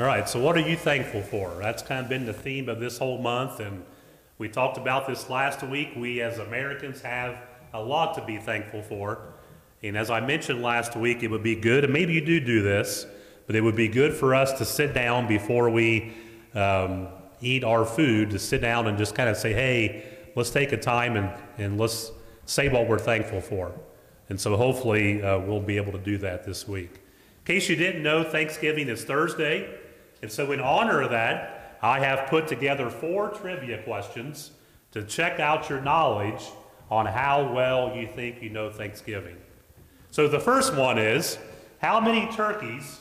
All right, so what are you thankful for? That's kind of been the theme of this whole month, and we talked about this last week. We as Americans have a lot to be thankful for. And as I mentioned last week, it would be good, and maybe you do do this, but it would be good for us to sit down before we um, eat our food, to sit down and just kind of say, hey, let's take a time and, and let's say what we're thankful for. And so hopefully uh, we'll be able to do that this week. In case you didn't know, Thanksgiving is Thursday. And so, in honor of that, I have put together four trivia questions to check out your knowledge on how well you think you know Thanksgiving. So, the first one is How many turkeys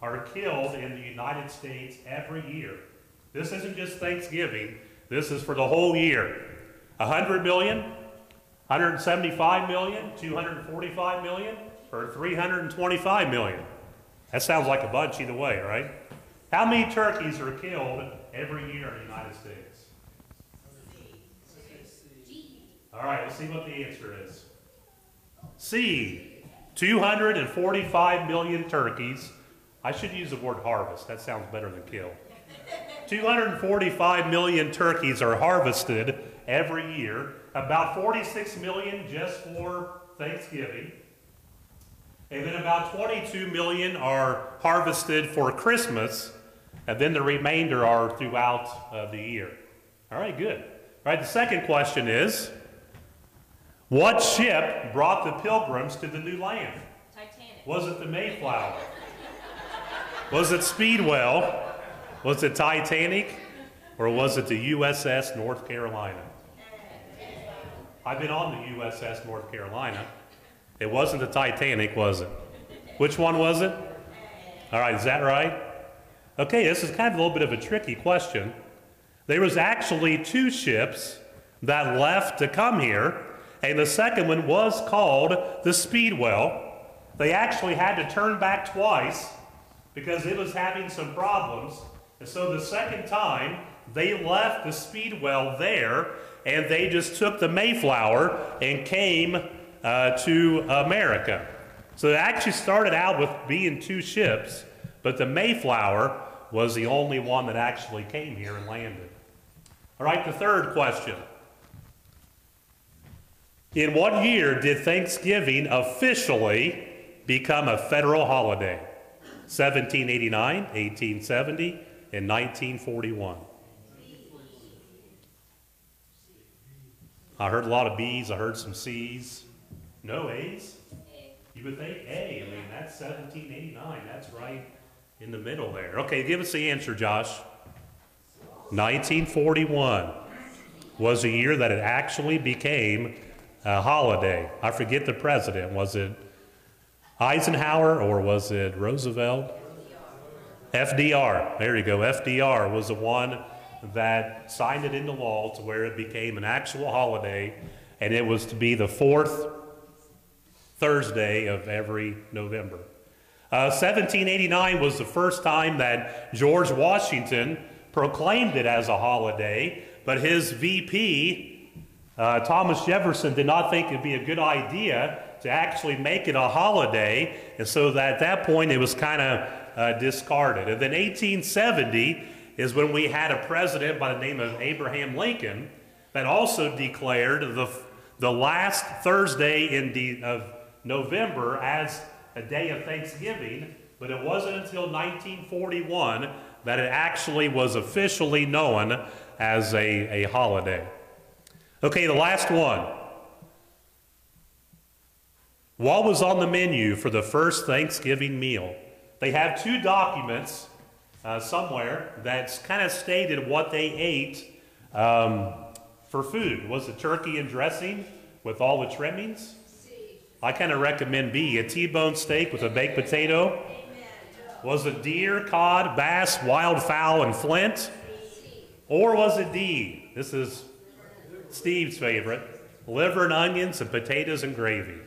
are killed in the United States every year? This isn't just Thanksgiving, this is for the whole year. 100 million, 175 million, 245 million, or 325 million? That sounds like a bunch either way, right? How many turkeys are killed every year in the United States? All right, let's see what the answer is. C, 245 million turkeys. I should use the word harvest. That sounds better than kill. 245 million turkeys are harvested every year, about 46 million just for Thanksgiving. And then about 22 million are harvested for Christmas, and then the remainder are throughout uh, the year. All right, good. All right, the second question is What ship brought the pilgrims to the new land? Titanic. Was it the Mayflower? was it Speedwell? Was it Titanic? Or was it the USS North Carolina? I've been on the USS North Carolina. It wasn't the Titanic, was it? Which one was it? All right, is that right? Okay, this is kind of a little bit of a tricky question. There was actually two ships that left to come here, and the second one was called the Speedwell. They actually had to turn back twice because it was having some problems. And so the second time, they left the Speedwell there, and they just took the Mayflower and came uh, to America. So it actually started out with being two ships, but the Mayflower was the only one that actually came here and landed. All right, the third question. In what year did Thanksgiving officially become a federal holiday? 1789, 1870, and 1941. I heard a lot of B's, I heard some C's. No A's? You would think A. I mean, that's 1789. That's right in the middle there. Okay, give us the answer, Josh. 1941 was the year that it actually became a holiday. I forget the president. Was it Eisenhower or was it Roosevelt? FDR. There you go. FDR was the one that signed it into law to where it became an actual holiday, and it was to be the fourth Thursday of every November. Uh, 1789 was the first time that George Washington proclaimed it as a holiday, but his VP, uh, Thomas Jefferson, did not think it'd be a good idea to actually make it a holiday, and so that at that point it was kind of uh, discarded. And then 1870 is when we had a president by the name of Abraham Lincoln that also declared the, the last Thursday in of November as a day of Thanksgiving, but it wasn't until 1941 that it actually was officially known as a, a holiday. Okay, the last one. What was on the menu for the first Thanksgiving meal? They have two documents uh, somewhere that's kind of stated what they ate um, for food. Was it turkey and dressing with all the trimmings? I kind of recommend B, a T-bone steak with a baked potato. Was it deer, cod, bass, wildfowl, and flint? Or was it D? This is Steve's favorite. Liver and onions and potatoes and gravy.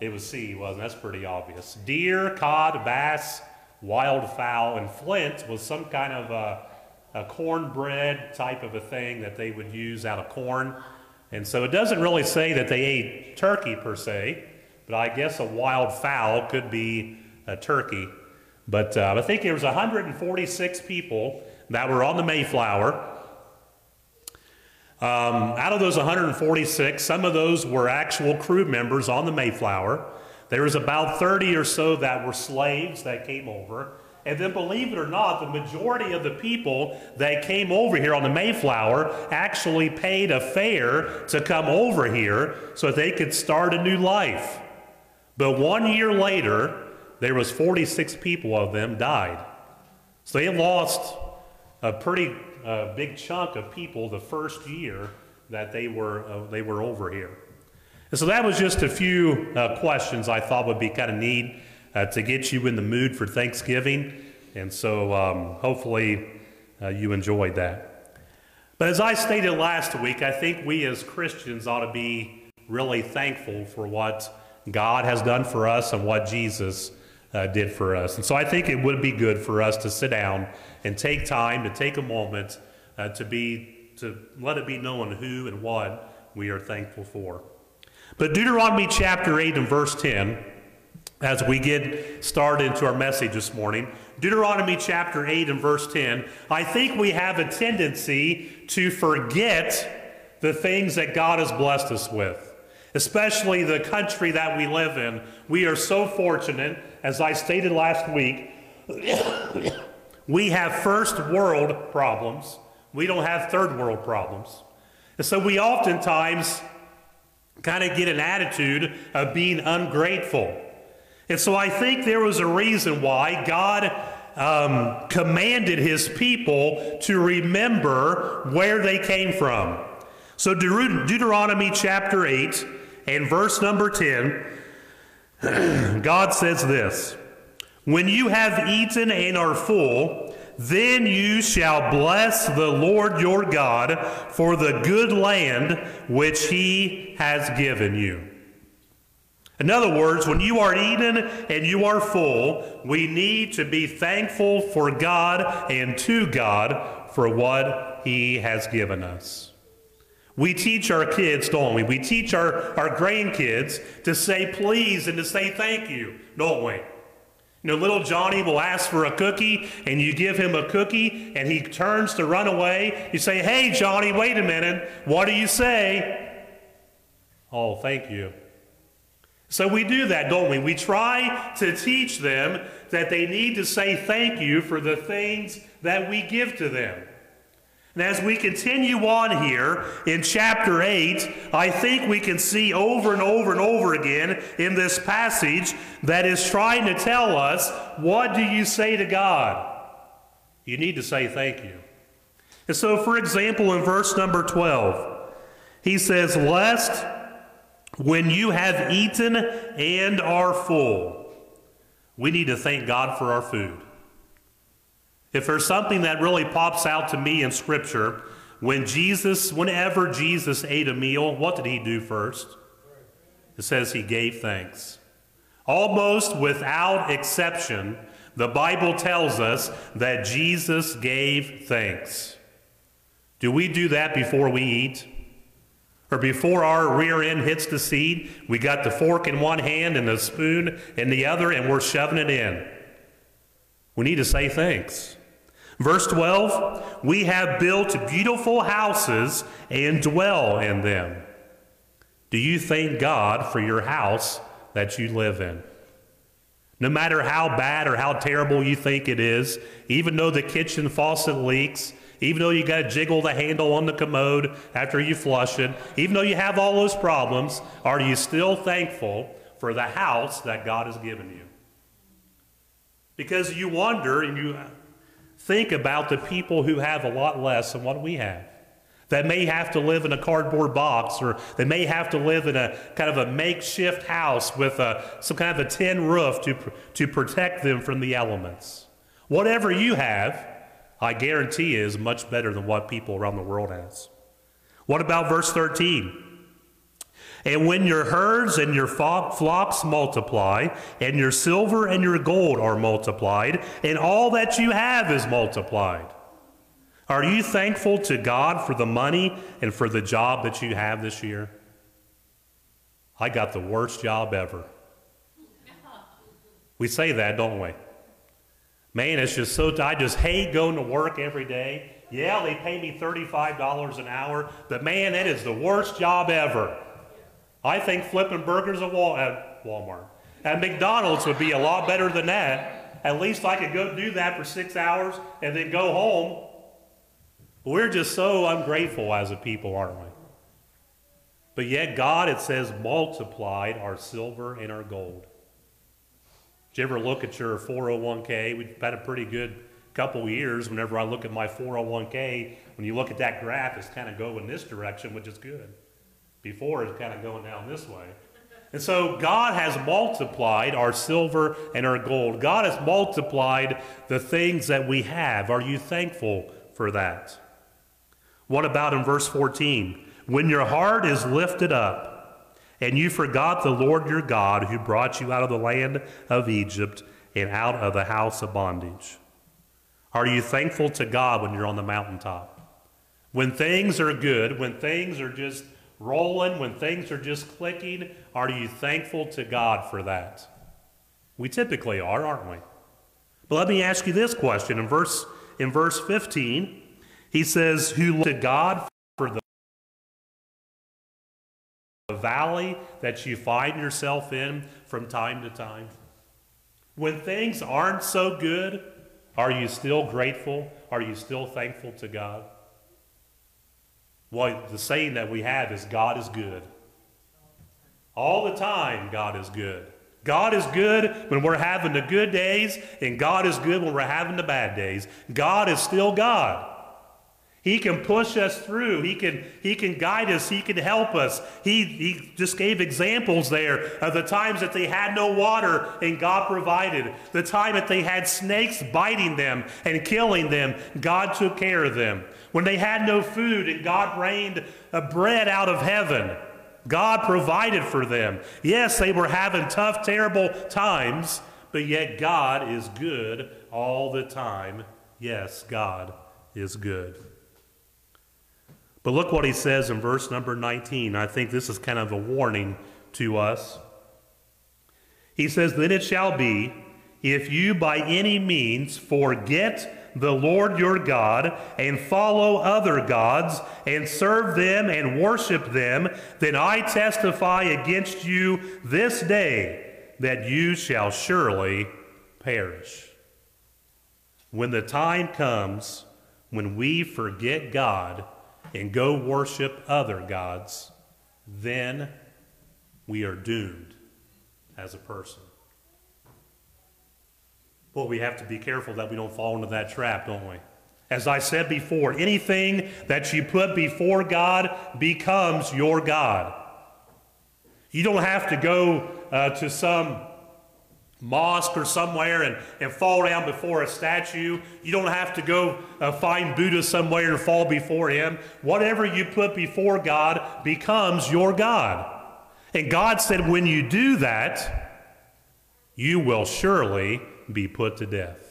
It was C, wasn't it? That's pretty obvious. Deer, cod, bass, wildfowl, and flint was some kind of a, a cornbread type of a thing that they would use out of corn. And so it doesn't really say that they ate turkey per se, but I guess a wild fowl could be a turkey. But uh, I think there was 146 people that were on the Mayflower. Um, out of those 146, some of those were actual crew members on the Mayflower. There was about 30 or so that were slaves that came over. And then, believe it or not, the majority of the people that came over here on the Mayflower actually paid a fare to come over here so that they could start a new life. But one year later, there was 46 people of them died. So they lost a pretty uh, big chunk of people the first year that they were, uh, they were over here. And so that was just a few uh, questions I thought would be kind of neat uh, to get you in the mood for Thanksgiving. And so um, hopefully uh, you enjoyed that. But as I stated last week, I think we as Christians ought to be really thankful for what God has done for us and what Jesus uh, did for us. And so I think it would be good for us to sit down and take time to take a moment uh, to be to let it be known who and what we are thankful for. But Deuteronomy chapter 8 and verse 10 as we get started into our message this morning. Deuteronomy chapter 8 and verse 10, I think we have a tendency to forget the things that God has blessed us with, especially the country that we live in. We are so fortunate, as I stated last week, we have first world problems. We don't have third world problems. And so we oftentimes kind of get an attitude of being ungrateful. And so I think there was a reason why God um, commanded his people to remember where they came from. So Deut- Deuteronomy chapter 8 and verse number 10, God says this When you have eaten and are full, then you shall bless the Lord your God for the good land which he has given you. In other words, when you are eaten and you are full, we need to be thankful for God and to God for what He has given us. We teach our kids, don't we? We teach our, our grandkids to say please and to say thank you, don't we? You know, little Johnny will ask for a cookie, and you give him a cookie, and he turns to run away. You say, Hey, Johnny, wait a minute. What do you say? Oh, thank you. So we do that, don't we? We try to teach them that they need to say thank you for the things that we give to them. And as we continue on here in chapter 8, I think we can see over and over and over again in this passage that is trying to tell us what do you say to God? You need to say thank you. And so, for example, in verse number 12, he says, Lest when you have eaten and are full, we need to thank God for our food. If there's something that really pops out to me in Scripture, when Jesus, whenever Jesus ate a meal, what did he do first? It says he gave thanks. Almost without exception, the Bible tells us that Jesus gave thanks. Do we do that before we eat? Or before our rear end hits the seat, we got the fork in one hand and the spoon in the other, and we're shoving it in. We need to say thanks. Verse 12, we have built beautiful houses and dwell in them. Do you thank God for your house that you live in? No matter how bad or how terrible you think it is, even though the kitchen faucet leaks, even though you got to jiggle the handle on the commode after you flush it, even though you have all those problems, are you still thankful for the house that God has given you? Because you wonder and you uh, think about the people who have a lot less than what we have. That may have to live in a cardboard box, or they may have to live in a kind of a makeshift house with a, some kind of a tin roof to, to protect them from the elements. Whatever you have, I guarantee is much better than what people around the world has. What about verse 13? And when your herds and your flocks multiply, and your silver and your gold are multiplied, and all that you have is multiplied. Are you thankful to God for the money and for the job that you have this year? I got the worst job ever. We say that, don't we? Man, it's just so, I just hate going to work every day. Yeah, they pay me $35 an hour, but man, that is the worst job ever. I think flipping burgers at, Wal- at Walmart. At McDonald's would be a lot better than that. At least I could go do that for six hours and then go home. We're just so ungrateful as a people, aren't we? But yet, God, it says, multiplied our silver and our gold. Did you ever look at your 401k? We've had a pretty good couple years. Whenever I look at my 401k, when you look at that graph, it's kind of going this direction, which is good. Before, it's kind of going down this way. And so God has multiplied our silver and our gold. God has multiplied the things that we have. Are you thankful for that? What about in verse 14? When your heart is lifted up, and you forgot the Lord your God who brought you out of the land of Egypt and out of the house of bondage. Are you thankful to God when you're on the mountaintop? When things are good, when things are just rolling, when things are just clicking, are you thankful to God for that? We typically are, aren't we? But let me ask you this question. In verse, in verse 15, he says, Who look to God valley that you find yourself in from time to time? When things aren't so good, are you still grateful? Are you still thankful to God? Well, the saying that we have is God is good. All the time, God is good. God is good when we're having the good days, and God is good when we're having the bad days. God is still God. He can push us through. He can, he can guide us. He can help us. He, he just gave examples there of the times that they had no water and God provided. The time that they had snakes biting them and killing them, God took care of them. When they had no food and God rained a bread out of heaven, God provided for them. Yes, they were having tough, terrible times, but yet God is good all the time. Yes, God is good. But look what he says in verse number 19. I think this is kind of a warning to us. He says, Then it shall be, if you by any means forget the Lord your God and follow other gods and serve them and worship them, then I testify against you this day that you shall surely perish. When the time comes when we forget God, and go worship other gods, then we are doomed as a person. Well, we have to be careful that we don't fall into that trap, don't we? As I said before, anything that you put before God becomes your God. You don't have to go uh, to some mosque or somewhere and, and fall down before a statue. You don't have to go uh, find Buddha somewhere and fall before him. Whatever you put before God becomes your God. And God said, when you do that, you will surely be put to death.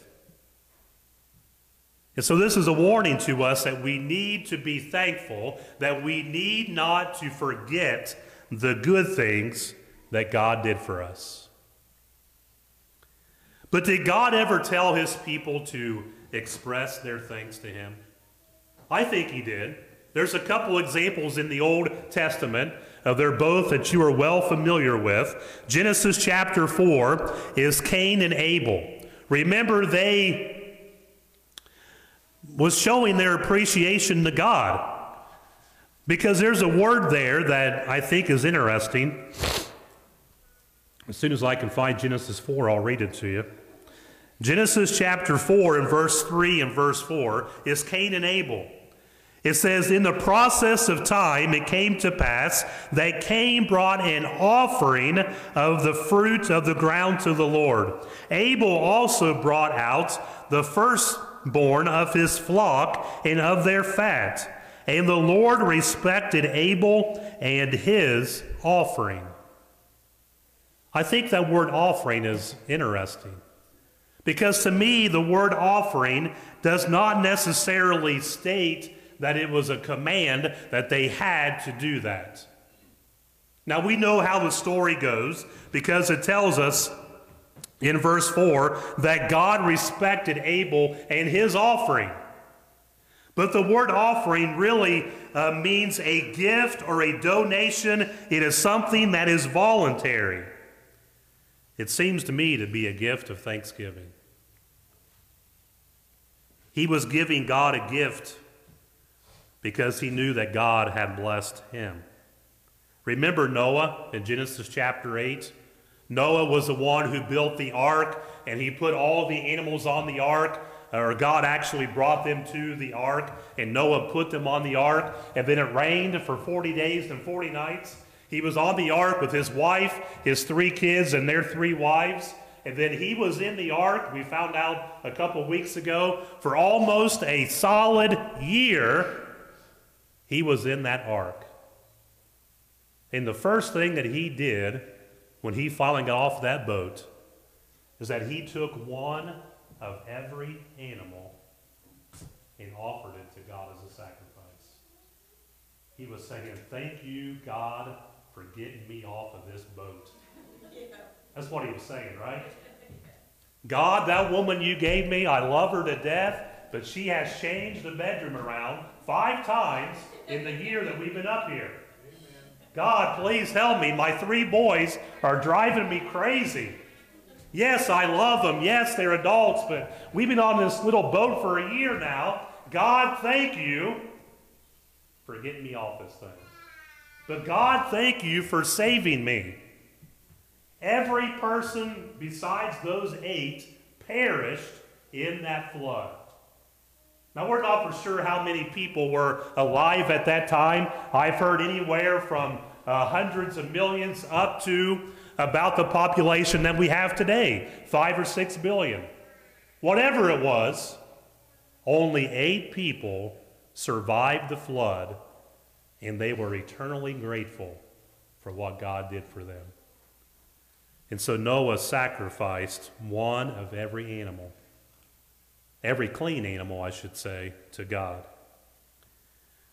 And so, this is a warning to us that we need to be thankful, that we need not to forget the good things that God did for us. But did God ever tell his people to express their thanks to him? I think he did. There's a couple examples in the Old Testament. Uh, they're both that you are well familiar with. Genesis chapter 4 is Cain and Abel. Remember, they was showing their appreciation to God. Because there's a word there that I think is interesting. As soon as I can find Genesis 4, I'll read it to you. Genesis chapter 4 and verse 3 and verse 4 is Cain and Abel. It says, In the process of time, it came to pass that Cain brought an offering of the fruit of the ground to the Lord. Abel also brought out the firstborn of his flock and of their fat. And the Lord respected Abel and his offering. I think that word offering is interesting. Because to me, the word offering does not necessarily state that it was a command that they had to do that. Now, we know how the story goes because it tells us in verse 4 that God respected Abel and his offering. But the word offering really uh, means a gift or a donation. It is something that is voluntary. It seems to me to be a gift of thanksgiving. He was giving God a gift because he knew that God had blessed him. Remember Noah in Genesis chapter 8? Noah was the one who built the ark, and he put all the animals on the ark, or God actually brought them to the ark, and Noah put them on the ark, and then it rained for 40 days and 40 nights. He was on the ark with his wife, his three kids, and their three wives. And then he was in the ark, we found out a couple weeks ago, for almost a solid year. He was in that ark. And the first thing that he did when he finally got off that boat is that he took one of every animal and offered it to God as a sacrifice. He was saying, Thank you, God, for getting me off of this boat. That's what he was saying, right? God, that woman you gave me, I love her to death, but she has changed the bedroom around five times in the year that we've been up here. God, please help me. My three boys are driving me crazy. Yes, I love them. Yes, they're adults, but we've been on this little boat for a year now. God, thank you for getting me off this thing. But God, thank you for saving me. Every person besides those eight perished in that flood. Now, we're not for sure how many people were alive at that time. I've heard anywhere from uh, hundreds of millions up to about the population that we have today five or six billion. Whatever it was, only eight people survived the flood, and they were eternally grateful for what God did for them. And so Noah sacrificed one of every animal every clean animal, I should say, to God.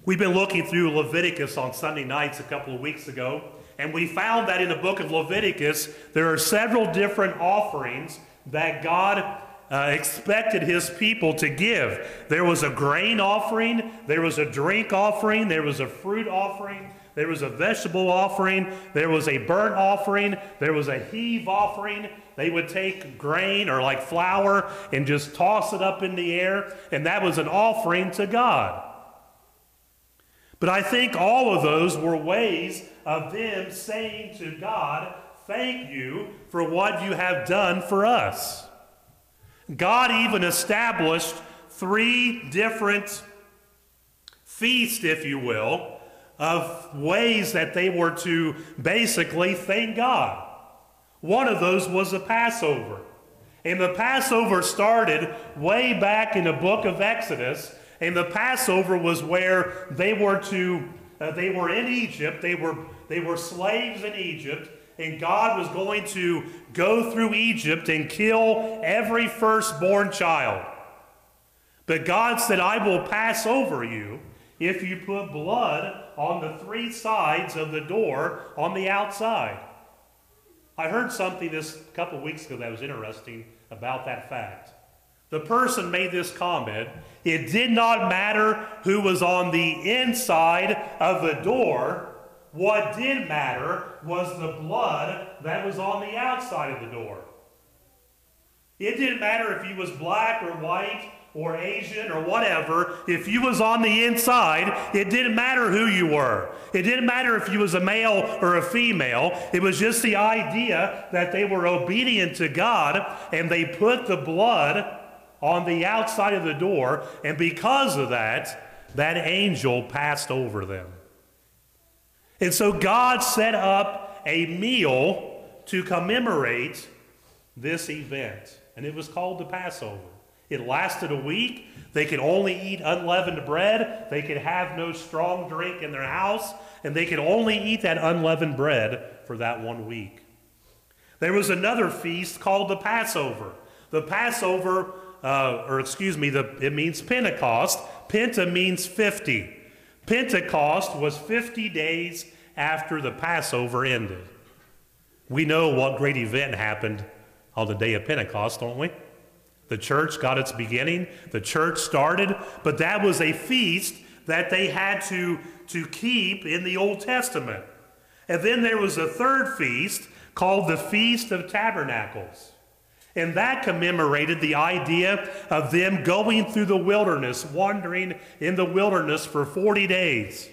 We've been looking through Leviticus on Sunday nights a couple of weeks ago, and we found that in the book of Leviticus, there are several different offerings that God uh, expected his people to give. There was a grain offering, there was a drink offering, there was a fruit offering, there was a vegetable offering, there was a burnt offering, there was a heave offering, they would take grain or like flour and just toss it up in the air, and that was an offering to God. But I think all of those were ways of them saying to God, Thank you for what you have done for us. God even established three different feasts, if you will, of ways that they were to basically thank God. One of those was the Passover. And the Passover started way back in the book of Exodus. And the Passover was where they were to, uh, they were in Egypt. They were, they were slaves in Egypt. And God was going to go through Egypt and kill every firstborn child. But God said, I will pass over you if you put blood on the three sides of the door on the outside. I heard something this couple weeks ago that was interesting about that fact. The person made this comment. It did not matter who was on the inside of the door. What did matter was the blood that was on the outside of the door. It didn't matter if he was black or white or Asian or whatever, if you was on the inside, it didn't matter who you were. It didn't matter if you was a male or a female. It was just the idea that they were obedient to God and they put the blood on the outside of the door, and because of that, that angel passed over them. And so God set up a meal to commemorate this event, and it was called the Passover. It lasted a week. They could only eat unleavened bread. They could have no strong drink in their house. And they could only eat that unleavened bread for that one week. There was another feast called the Passover. The Passover, uh, or excuse me, the, it means Pentecost. Penta means 50. Pentecost was 50 days after the Passover ended. We know what great event happened on the day of Pentecost, don't we? The church got its beginning, the church started, but that was a feast that they had to, to keep in the Old Testament. And then there was a third feast called the Feast of Tabernacles. And that commemorated the idea of them going through the wilderness, wandering in the wilderness for 40 days.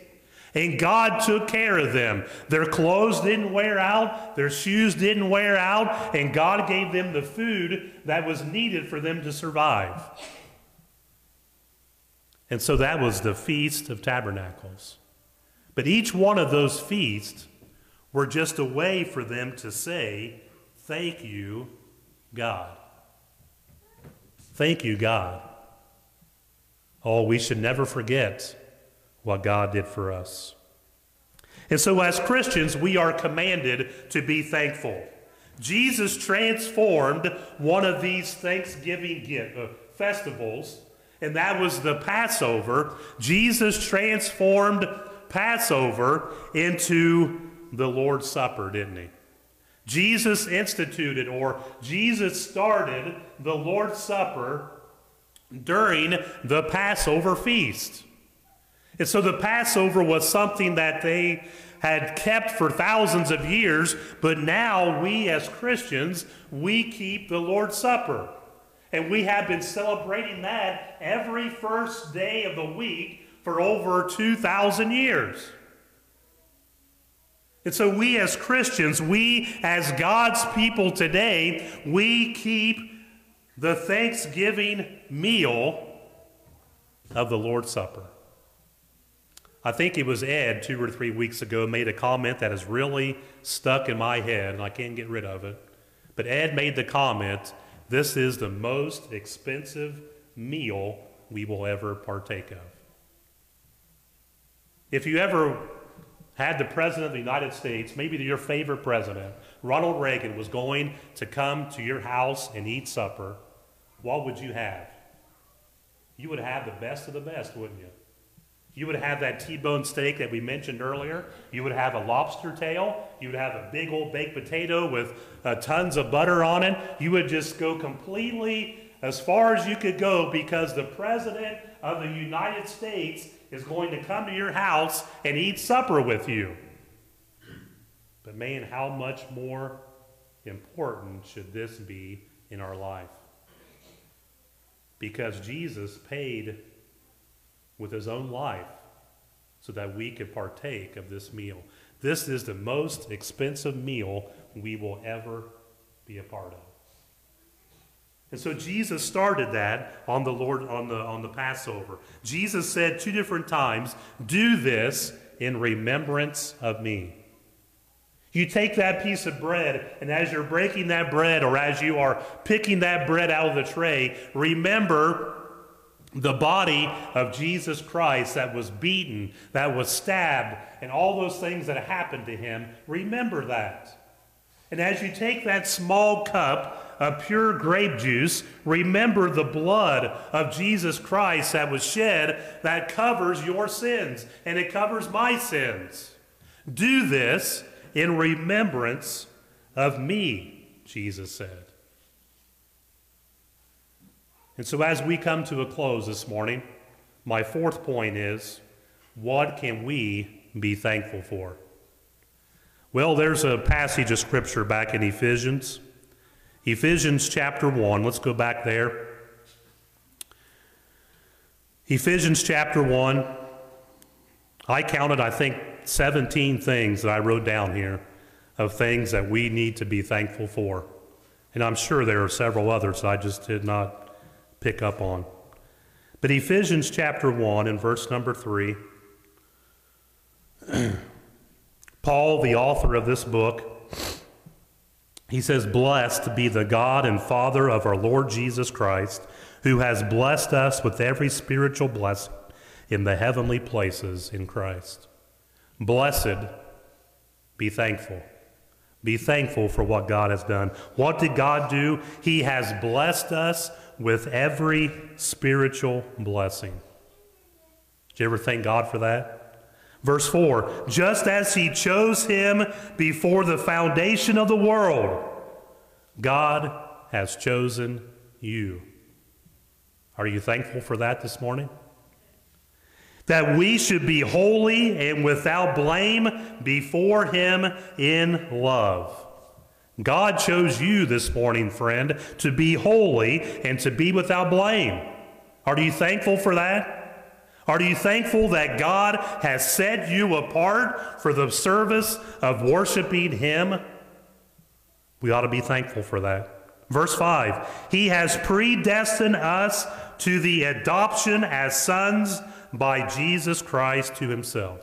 And God took care of them. Their clothes didn't wear out, their shoes didn't wear out, and God gave them the food that was needed for them to survive. And so that was the Feast of Tabernacles. But each one of those feasts were just a way for them to say, Thank you, God. Thank you, God. Oh, we should never forget what God did for us. And so, as Christians, we are commanded to be thankful. Jesus transformed one of these Thanksgiving uh, festivals, and that was the Passover. Jesus transformed Passover into the Lord's Supper, didn't he? Jesus instituted or Jesus started the Lord's Supper during the Passover feast. And so the Passover was something that they had kept for thousands of years, but now we as Christians, we keep the Lord's Supper. And we have been celebrating that every first day of the week for over 2,000 years. And so, we as Christians, we as God's people today, we keep the Thanksgiving meal of the Lord's Supper. I think it was Ed two or three weeks ago made a comment that has really stuck in my head, and I can't get rid of it. But Ed made the comment this is the most expensive meal we will ever partake of. If you ever had the President of the United States, maybe your favorite president, Ronald Reagan, was going to come to your house and eat supper, what would you have? You would have the best of the best, wouldn't you? You would have that T-bone steak that we mentioned earlier. You would have a lobster tail. You would have a big old baked potato with uh, tons of butter on it. You would just go completely as far as you could go because the President of the United States is going to come to your house and eat supper with you. But man, how much more important should this be in our life? Because Jesus paid with his own life so that we could partake of this meal. This is the most expensive meal we will ever be a part of. And so Jesus started that on the Lord on the on the Passover. Jesus said two different times, "Do this in remembrance of me." You take that piece of bread, and as you're breaking that bread, or as you are picking that bread out of the tray, remember the body of Jesus Christ that was beaten, that was stabbed, and all those things that happened to him. Remember that. And as you take that small cup of pure grape juice, remember the blood of Jesus Christ that was shed that covers your sins and it covers my sins. Do this in remembrance of me, Jesus said. And so, as we come to a close this morning, my fourth point is what can we be thankful for? Well, there's a passage of scripture back in Ephesians Ephesians chapter 1. Let's go back there. Ephesians chapter 1. I counted, I think, 17 things that I wrote down here of things that we need to be thankful for. And I'm sure there are several others I just did not pick up on. But Ephesians chapter 1 and verse number 3, Paul, the author of this book, he says, Blessed be the God and Father of our Lord Jesus Christ, who has blessed us with every spiritual blessing in the heavenly places in Christ. Blessed, be thankful. Be thankful for what God has done. What did God do? He has blessed us with every spiritual blessing. Did you ever thank God for that? Verse 4 Just as he chose him before the foundation of the world, God has chosen you. Are you thankful for that this morning? That we should be holy and without blame before Him in love. God chose you this morning, friend, to be holy and to be without blame. Are you thankful for that? Are you thankful that God has set you apart for the service of worshiping Him? We ought to be thankful for that. Verse 5 He has predestined us to the adoption as sons by Jesus Christ to Himself.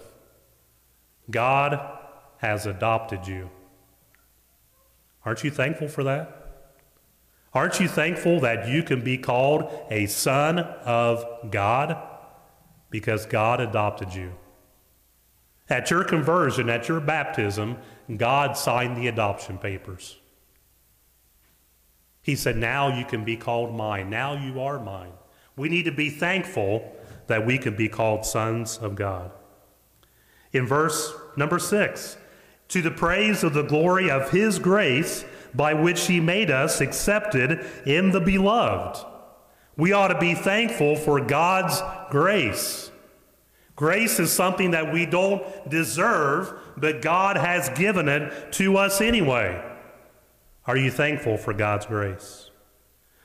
God has adopted you. Aren't you thankful for that? Aren't you thankful that you can be called a son of God? Because God adopted you. At your conversion, at your baptism, God signed the adoption papers. He said, Now you can be called mine. Now you are mine. We need to be thankful that we can be called sons of God. In verse number six, to the praise of the glory of his grace by which he made us accepted in the beloved. We ought to be thankful for God's grace. Grace is something that we don't deserve, but God has given it to us anyway. Are you thankful for God's grace?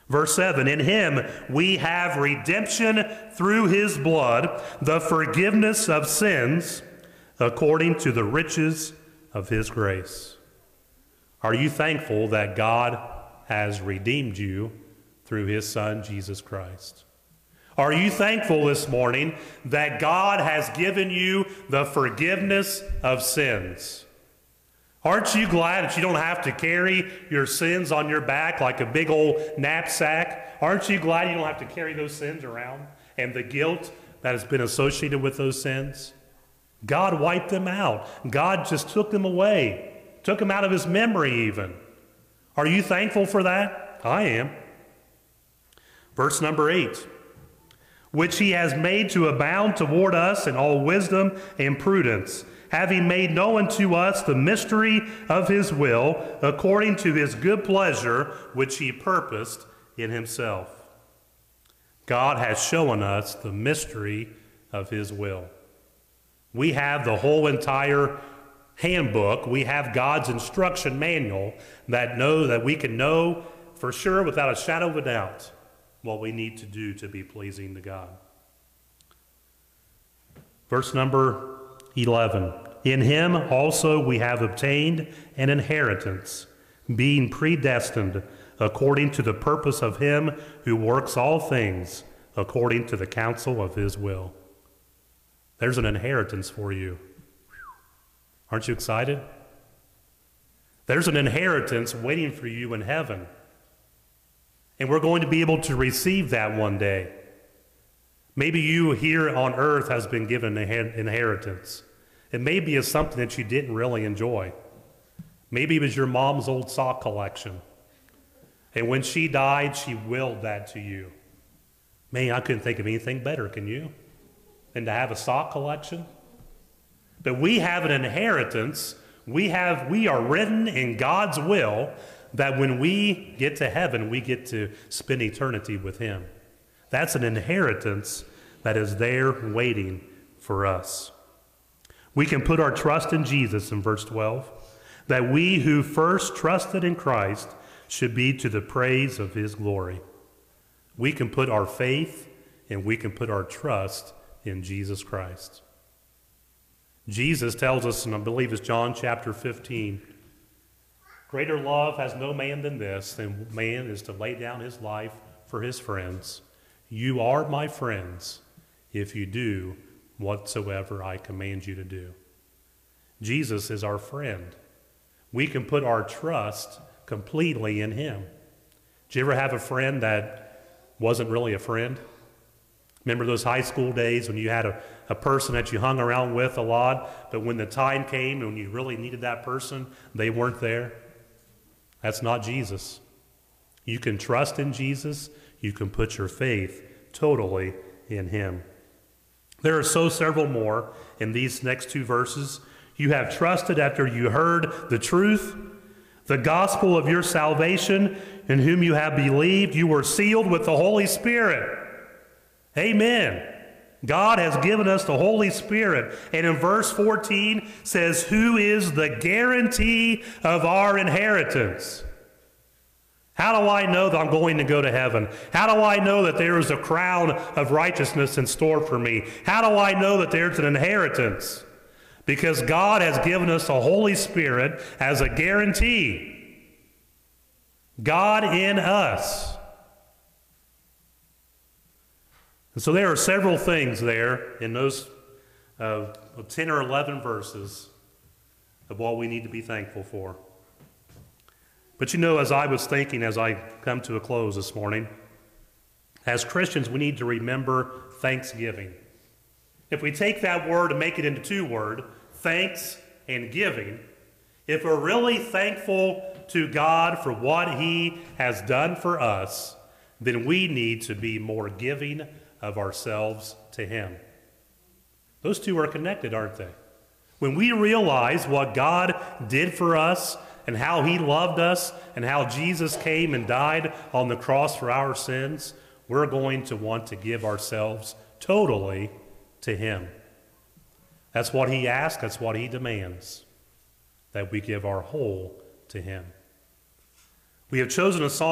Verse 7 In him we have redemption through his blood, the forgiveness of sins, according to the riches of his grace. Are you thankful that God has redeemed you through his son, Jesus Christ? Are you thankful this morning that God has given you the forgiveness of sins? Aren't you glad that you don't have to carry your sins on your back like a big old knapsack? Aren't you glad you don't have to carry those sins around and the guilt that has been associated with those sins? God wiped them out. God just took them away, took them out of his memory, even. Are you thankful for that? I am. Verse number eight which he has made to abound toward us in all wisdom and prudence having made known to us the mystery of his will, according to his good pleasure, which he purposed in himself. God has shown us the mystery of his will. We have the whole entire handbook, we have God's instruction manual that know that we can know for sure without a shadow of a doubt what we need to do to be pleasing to God. Verse number 11. In him also we have obtained an inheritance, being predestined according to the purpose of him who works all things according to the counsel of his will. There's an inheritance for you. Aren't you excited? There's an inheritance waiting for you in heaven. And we're going to be able to receive that one day. Maybe you here on earth has been given an inheritance. It may be something that you didn't really enjoy. Maybe it was your mom's old sock collection. And when she died, she willed that to you. Man, I couldn't think of anything better, can you? Than to have a sock collection? But we have an inheritance. We have we are written in God's will that when we get to heaven, we get to spend eternity with him. That's an inheritance that is there waiting for us. We can put our trust in Jesus in verse 12, that we who first trusted in Christ should be to the praise of his glory. We can put our faith and we can put our trust in Jesus Christ. Jesus tells us, and I believe it's John chapter 15, greater love has no man than this, than man is to lay down his life for his friends. You are my friends if you do whatsoever I command you to do. Jesus is our friend. We can put our trust completely in him. Did you ever have a friend that wasn't really a friend? Remember those high school days when you had a, a person that you hung around with a lot, but when the time came and when you really needed that person, they weren't there? That's not Jesus. You can trust in Jesus you can put your faith totally in Him. There are so several more in these next two verses. You have trusted after you heard the truth, the gospel of your salvation. in whom you have believed, you were sealed with the Holy Spirit. Amen. God has given us the Holy Spirit. And in verse 14 says, Who is the guarantee of our inheritance? How do I know that I'm going to go to heaven? How do I know that there is a crown of righteousness in store for me? How do I know that there's an inheritance? Because God has given us the Holy Spirit as a guarantee. God in us. And so there are several things there in those uh, 10 or 11 verses of what we need to be thankful for. But you know, as I was thinking as I come to a close this morning, as Christians, we need to remember thanksgiving. If we take that word and make it into two words, thanks and giving, if we're really thankful to God for what He has done for us, then we need to be more giving of ourselves to Him. Those two are connected, aren't they? When we realize what God did for us and how He loved us and how Jesus came and died on the cross for our sins, we're going to want to give ourselves totally to Him. That's what He asks, that's what He demands, that we give our whole to Him. We have chosen a song.